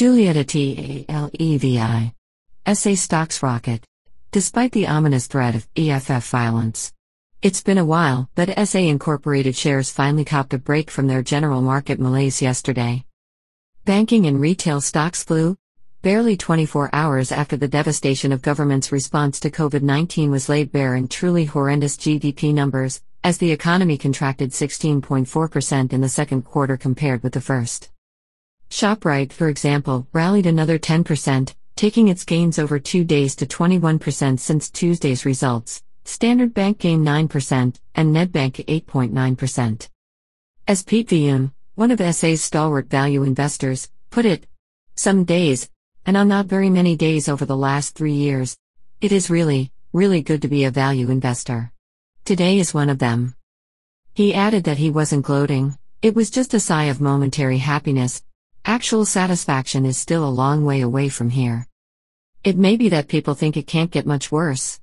Giulietta T. A. L. E. V. I. SA stocks rocket. Despite the ominous threat of EFF violence. It's been a while, but SA Incorporated shares finally copped a break from their general market malaise yesterday. Banking and retail stocks flew, barely 24 hours after the devastation of government's response to COVID 19 was laid bare in truly horrendous GDP numbers, as the economy contracted 16.4% in the second quarter compared with the first. ShopRite, for example, rallied another 10%, taking its gains over two days to 21% since Tuesday's results. Standard Bank gained 9%, and Nedbank 8.9%. As Piet Viljoen, one of SA's stalwart value investors, put it, some days, and on not very many days over the last three years, it is really, really good to be a value investor. Today is one of them. He added that he wasn't gloating, it was just a sigh of momentary happiness. Actual satisfaction is still a long way away from here. It may be that people think it can't get much worse.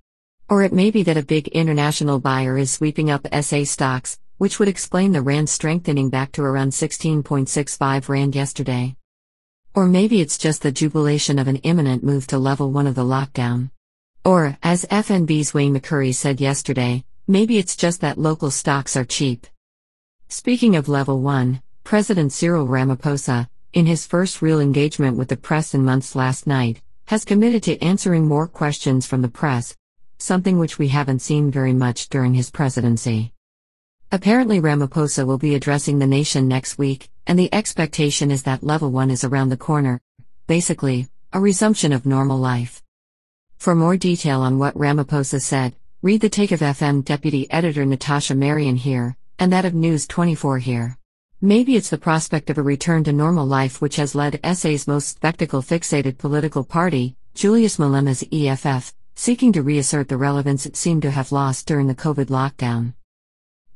Or it may be that a big international buyer is sweeping up SA stocks, which would explain the RAND strengthening back to around 16.65 RAND yesterday. Or maybe it's just the jubilation of an imminent move to level 1 of the lockdown. Or, as FNB's Wayne McCurrie said yesterday, maybe it's just that local stocks are cheap. Speaking of level 1, President Cyril Ramaphosa, in his first real engagement with the press in months last night, has committed to answering more questions from the press, something which we haven't seen very much during his presidency. Apparently, Ramaphosa will be addressing the nation next week, and the expectation is that level 1 is around the corner. Basically, a resumption of normal life. For more detail on what Ramaphosa said, read the take of FM deputy editor Natasha Marrian here, and that of News 24 here. Maybe it's the prospect of a return to normal life which has led SA's most spectacle fixated political party, Julius Malema's EFF, seeking to reassert the relevance it seemed to have lost during the COVID lockdown.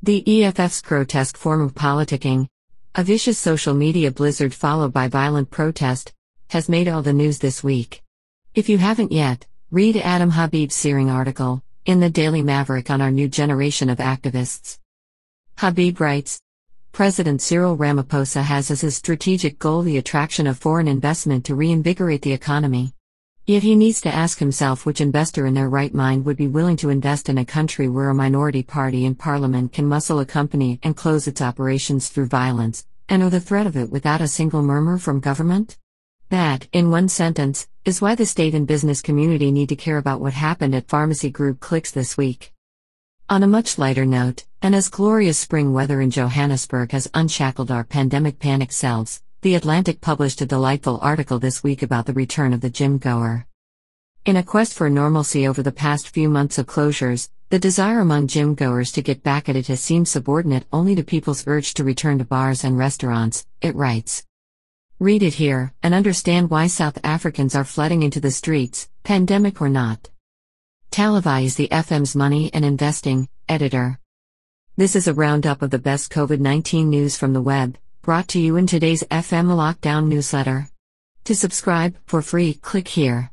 The EFF's grotesque form of politicking, a vicious social media blizzard followed by violent protest, has made all the news this week. If you haven't yet, read Adam Habib's searing article, in the Daily Maverick on our new generation of activists. Habib writes President Cyril Ramaphosa has as his strategic goal the attraction of foreign investment to reinvigorate the economy. Yet he needs to ask himself which investor in their right mind would be willing to invest in a country where a minority party in parliament can muscle a company and close its operations through violence, and or the threat of it without a single murmur from government? That, in one sentence, is why the state and business community need to care about what happened at Pharmacy Group Clicks this week. On a much lighter note, and as glorious spring weather in Johannesburg has unshackled our pandemic panic selves, the Atlantic published a delightful article this week about the return of the gym goer. In a quest for normalcy over the past few months of closures, the desire among gym goers to get back at it has seemed subordinate only to people's urge to return to bars and restaurants, it writes. Read it here and understand why South Africans are flooding into the streets, pandemic or not. Talevi is the FM's Money and Investing editor. This is a roundup of the best COVID 19 news from the web, brought to you in today's FM Lockdown newsletter. To subscribe, for free, click here.